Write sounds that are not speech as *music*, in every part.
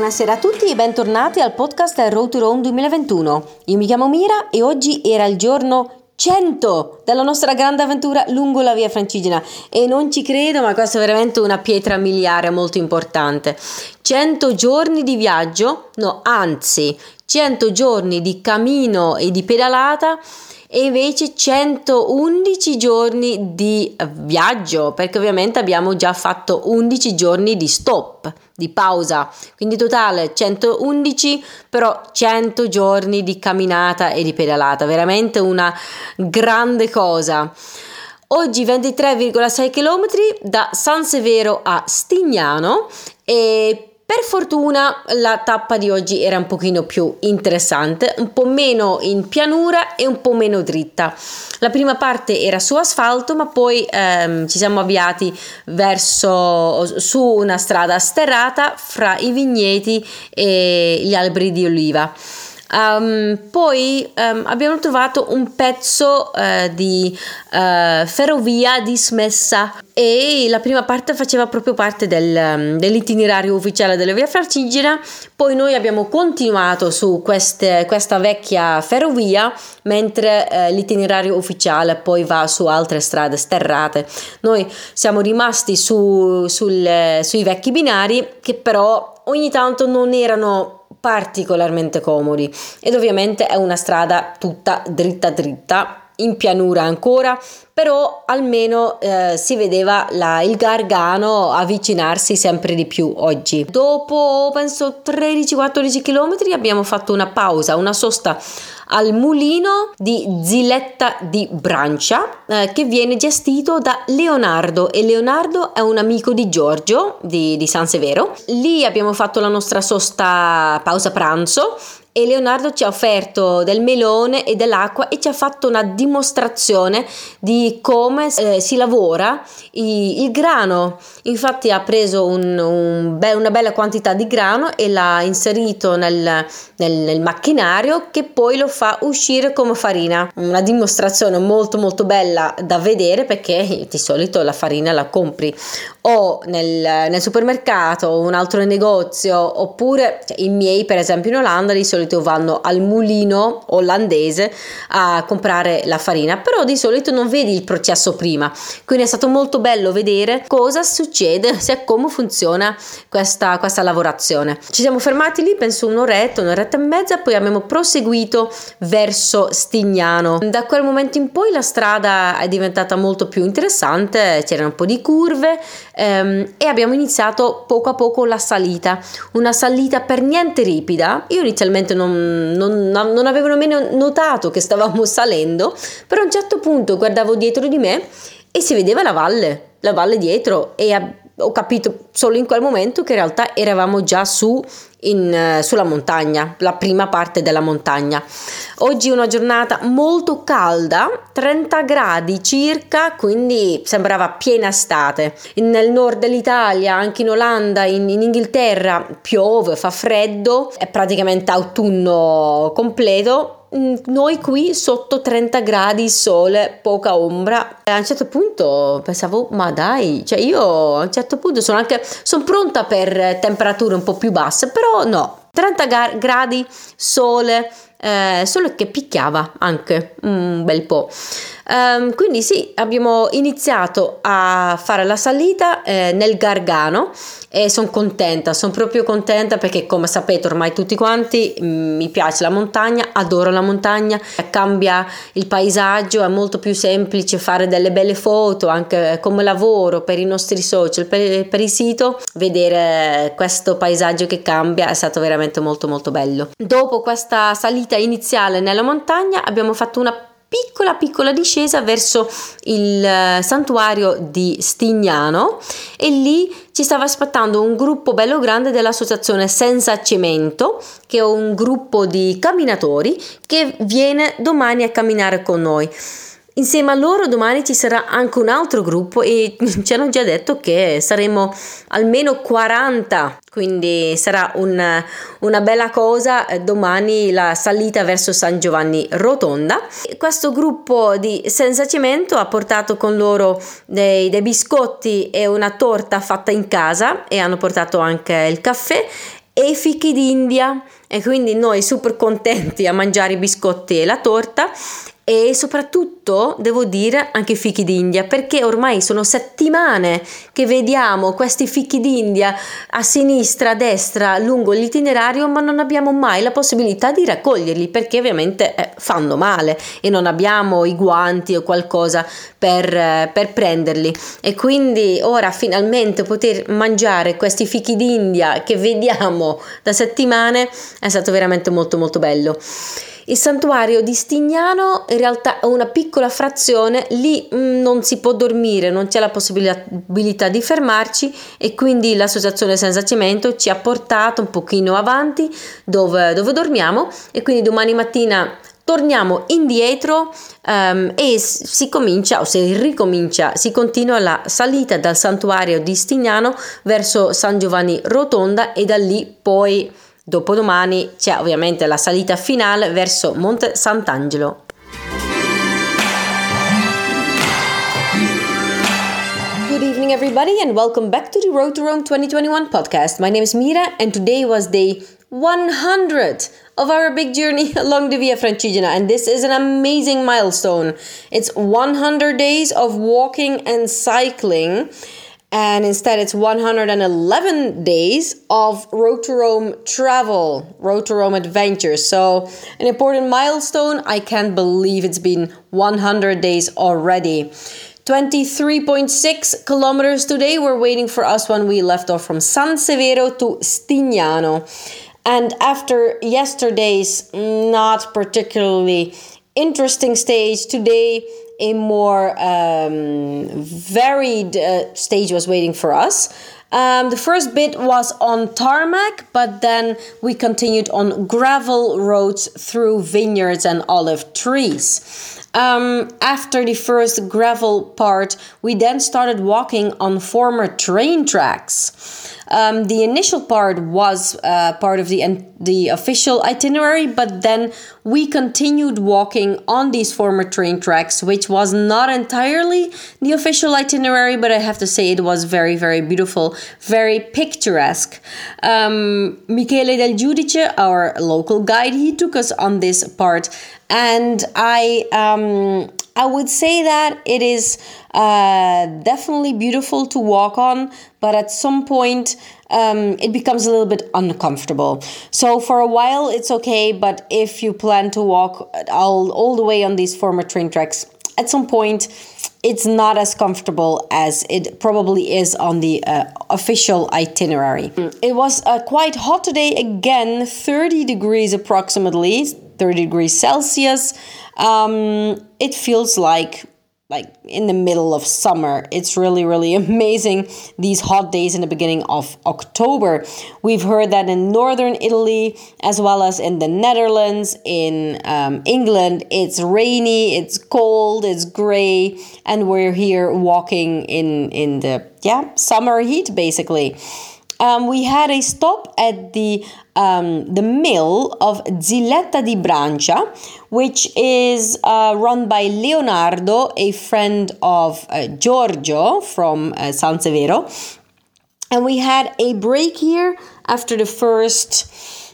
buonasera a tutti e bentornati al podcast Road to Rome 2021. Io mi chiamo Mira e oggi era il giorno 100 della nostra grande avventura lungo la via francigena e non ci credo ma questa è veramente una pietra miliare molto importante 100 giorni di viaggio no anzi 100 giorni di cammino e di pedalata e invece 111 giorni di viaggio perché ovviamente abbiamo già fatto 11 giorni di stop di pausa. Quindi totale 111 però 100 giorni di camminata e di pedalata. Veramente una grande cosa. Oggi 23,6 km da San Severo a Stignano e per fortuna la tappa di oggi era un pochino più interessante, un po' meno in pianura e un po' meno dritta. La prima parte era su asfalto, ma poi ehm, ci siamo avviati verso su una strada sterrata fra i vigneti e gli alberi di oliva. Um, poi um, abbiamo trovato un pezzo uh, di uh, ferrovia dismessa e la prima parte faceva proprio parte del, um, dell'itinerario ufficiale della via Francigena. Poi noi abbiamo continuato su queste, questa vecchia ferrovia mentre uh, l'itinerario ufficiale poi va su altre strade sterrate. Noi siamo rimasti su, sul, sui vecchi binari che però ogni tanto non erano particolarmente comodi ed ovviamente è una strada tutta dritta dritta in pianura ancora, però almeno eh, si vedeva la, il Gargano avvicinarsi sempre di più oggi. Dopo penso 13-14 km abbiamo fatto una pausa, una sosta al mulino di Ziletta di Brancia eh, che viene gestito da Leonardo e Leonardo è un amico di Giorgio di, di San Severo. Lì abbiamo fatto la nostra sosta pausa pranzo e Leonardo ci ha offerto del melone e dell'acqua e ci ha fatto una dimostrazione di come eh, si lavora i, il grano. Infatti ha preso un, un be- una bella quantità di grano e l'ha inserito nel, nel, nel, macchinario che poi lo fa uscire come farina. Una dimostrazione molto molto bella da vedere perché di solito la farina la compri o nel, nel supermercato o un altro negozio oppure cioè, i miei per esempio in Olanda di solito vanno al mulino olandese a comprare la farina però di solito non vedi il processo prima. Quindi è stato molto bello vedere cosa succede *laughs* se come funziona questa, questa lavorazione. Ci siamo fermati lì penso un'oretta un'oretta e mezza poi abbiamo proseguito verso Stignano. Da quel momento in poi la strada è diventata molto più interessante c'erano un po' di curve ehm, e abbiamo iniziato poco a poco la salita, una salita per niente ripida. Io inizialmente non, non, non avevo nemmeno notato che stavamo salendo, però a un certo punto guardavo dietro di me e si vedeva la valle, la valle dietro e ho capito solo in quel momento che in realtà eravamo già su in, uh, sulla montagna, la prima parte della montagna. Oggi è una giornata molto calda, 30 gradi circa, quindi sembrava piena estate. Nel nord dell'Italia, anche in Olanda, in, in Inghilterra, piove, fa freddo, è praticamente autunno completo Mm, noi qui sotto 30 gradi, sole, poca ombra. A un certo punto pensavo, ma dai, cioè io a un certo punto sono anche sono pronta per temperature un po' più basse, però no, 30 gradi, sole, eh, solo che picchiava anche un bel po'. Um, quindi sì, abbiamo iniziato a fare la salita eh, nel Gargano e sono contenta, sono proprio contenta perché come sapete ormai tutti quanti mm, mi piace la montagna, adoro la montagna, cambia il paesaggio, è molto più semplice fare delle belle foto anche come lavoro per i nostri social, per, per il sito, vedere questo paesaggio che cambia è stato veramente molto molto bello. Dopo questa salita iniziale nella montagna abbiamo fatto una piccola piccola discesa verso il eh, santuario di Stignano e lì ci stava aspettando un gruppo bello grande dell'associazione Senza Cemento che è un gruppo di camminatori che viene domani a camminare con noi. Insieme a loro domani ci sarà anche un altro gruppo e *laughs* ci hanno già detto che saremo almeno 40, quindi sarà un, una bella cosa eh, domani la salita verso San Giovanni Rotonda. Questo gruppo di Senza Cemento ha portato con loro dei, dei biscotti e una torta fatta in casa e hanno portato anche il caffè e fichi d'India e quindi noi super contenti a mangiare i biscotti e la torta e soprattutto devo dire anche i fichi d'India perché ormai sono settimane che vediamo questi fichi d'India a sinistra, a destra, lungo l'itinerario ma non abbiamo mai la possibilità di raccoglierli perché ovviamente eh, fanno male e non abbiamo i guanti o qualcosa per, eh, per prenderli e quindi ora finalmente poter mangiare questi fichi d'India che vediamo da settimane è stato veramente molto molto bello. Il santuario di Stignano in realtà è una piccola frazione, lì mm, non si può dormire, non c'è la possibilità di fermarci e quindi l'associazione Senza Cimento ci ha portato un pochino avanti dove, dove dormiamo e quindi domani mattina torniamo indietro um, e si comincia o si ricomincia, si continua la salita dal santuario di Stignano verso San Giovanni Rotonda e da lì poi Dopodomani c'è ovviamente la salita finale verso Monte Sant'Angelo. Good evening, everybody, and welcome back to the Road to Rome 2021 podcast. My name is Mira, and today was day 100 of our big journey *laughs* along the Via Francigena, and this is an amazing milestone. It's 100 days of walking and cycling and instead it's 111 days of Road to Rome travel, Road to Rome adventures. So, an important milestone. I can't believe it's been 100 days already. 23.6 kilometers today were waiting for us when we left off from San Severo to Stignano. And after yesterday's not particularly interesting stage, today a more um, varied uh, stage was waiting for us. Um, the first bit was on tarmac, but then we continued on gravel roads through vineyards and olive trees. Um, after the first gravel part, we then started walking on former train tracks. Um, the initial part was uh, part of the the official itinerary, but then we continued walking on these former train tracks, which was not entirely the official itinerary, but I have to say it was very, very beautiful, very picturesque. Um, Michele Del Giudice, our local guide, he took us on this part, and I um, I would say that it is uh, definitely beautiful to walk on, but at some point um, it becomes a little bit uncomfortable. So for a while it's okay, but if you plan to walk all, all the way on these former train tracks, at some point it's not as comfortable as it probably is on the uh, official itinerary. It was uh, quite hot today again, 30 degrees approximately, 30 degrees Celsius. Um, it feels like like in the middle of summer. It's really, really *laughs* amazing these hot days in the beginning of October. We've heard that in northern Italy as well as in the Netherlands, in um, England, it's rainy, it's cold, it's gray, and we're here walking in in the yeah summer heat basically. Um, we had a stop at the um, the mill of Zilletta di Brancia, which is uh, run by Leonardo, a friend of uh, Giorgio from uh, San Severo. And we had a break here after the first,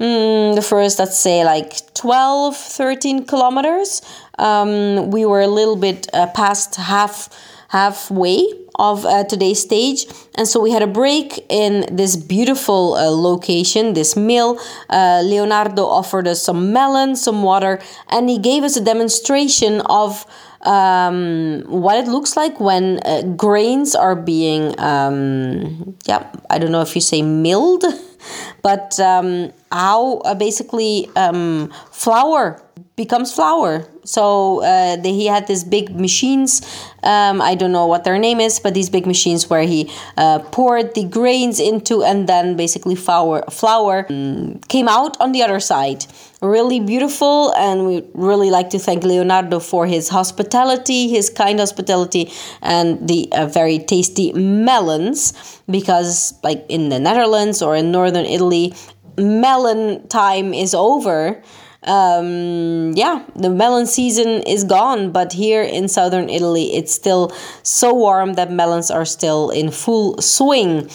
mm, the first, let's say, like 12, 13 kilometers. Um, we were a little bit uh, past half halfway of uh, today's stage. And so we had a break in this beautiful uh, location, this mill. Uh, Leonardo offered us some melon, some water, and he gave us a demonstration of um, what it looks like when uh, grains are being, um, yeah, I don't know if you say milled, *laughs* but um, how uh, basically um, flour becomes flour. So uh, the, he had these big machines. Um, I don't know what their name is, but these big machines where he uh, poured the grains into, and then basically flour flour um, came out on the other side. Really beautiful, and we really like to thank Leonardo for his hospitality, his kind hospitality, and the uh, very tasty melons. Because, like in the Netherlands or in northern Italy, melon time is over um, yeah, the melon season is gone, but here in southern Italy, it's still so warm that melons are still in full swing.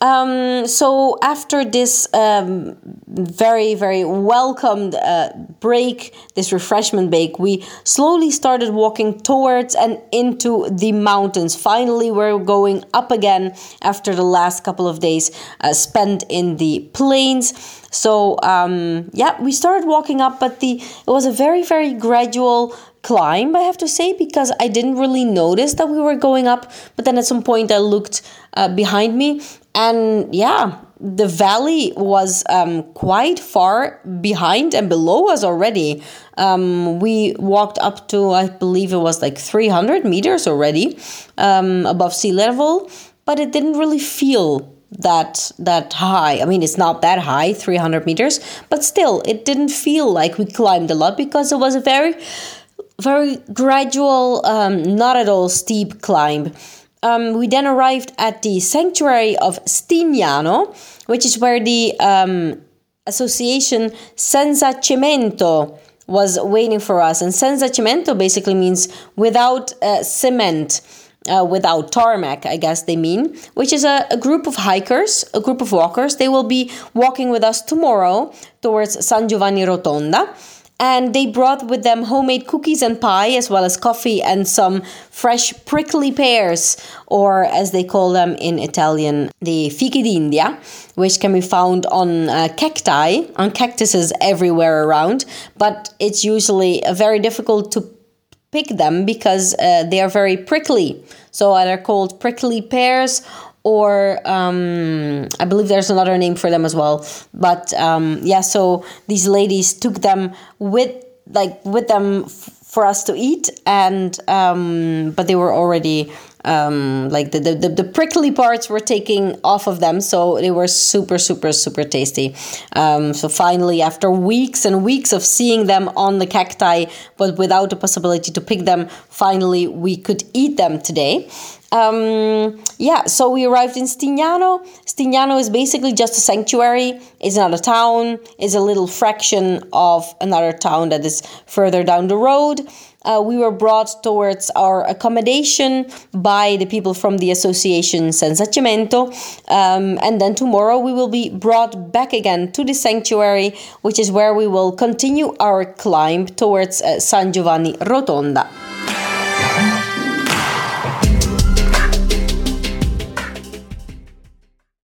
Um, so after this um, very very welcomed uh, break, this refreshment break, we slowly started walking towards and into the mountains. Finally, we're going up again after the last couple of days uh, spent in the plains. So um, yeah, we started walking up, but the it was a very very gradual climb, I have to say, because I didn't really notice that we were going up. But then at some point, I looked uh, behind me, and yeah, the valley was um, quite far behind and below us already. Um, we walked up to, I believe it was like 300 meters already um, above sea level, but it didn't really feel that that high. I mean, it's not that high, 300 meters, but still, it didn't feel like we climbed a lot because it was a very very gradual, um, not at all steep climb. Um, we then arrived at the sanctuary of Stignano, which is where the um, association Senza Cemento was waiting for us. And Senza Cemento basically means without uh, cement. Uh, without tarmac, I guess they mean, which is a, a, group of hikers, a group of walkers. They will be walking with us tomorrow towards San Giovanni Rotonda and they brought with them homemade cookies and pie as well as coffee and some fresh prickly pears or as they call them in Italian the fichi d'India which can be found on uh, cacti on cactuses everywhere around. But it's usually uh, very difficult to pick them because uh, they are very prickly. So they're called prickly pears or um, I believe there's another name for them as well. But um, yeah, so these ladies took them with like with them f- for us to eat, and um, but they were already um, like the, the, the prickly parts were taking off of them. So they were super super super tasty. Um, so finally after weeks and weeks of seeing them on the cacti but without the possibility to pick them finally we could eat them today um, yeah, so we arrived in Stignano. Stignano is basically just a sanctuary. It's not a town. It's a little fraction of another town that is further down the road. Uh, we were brought towards our accommodation by the people from the association Senza Cemento. Um, and then tomorrow we will be brought back again to the sanctuary, which is where we will continue our climb towards uh, San Giovanni Rotonda.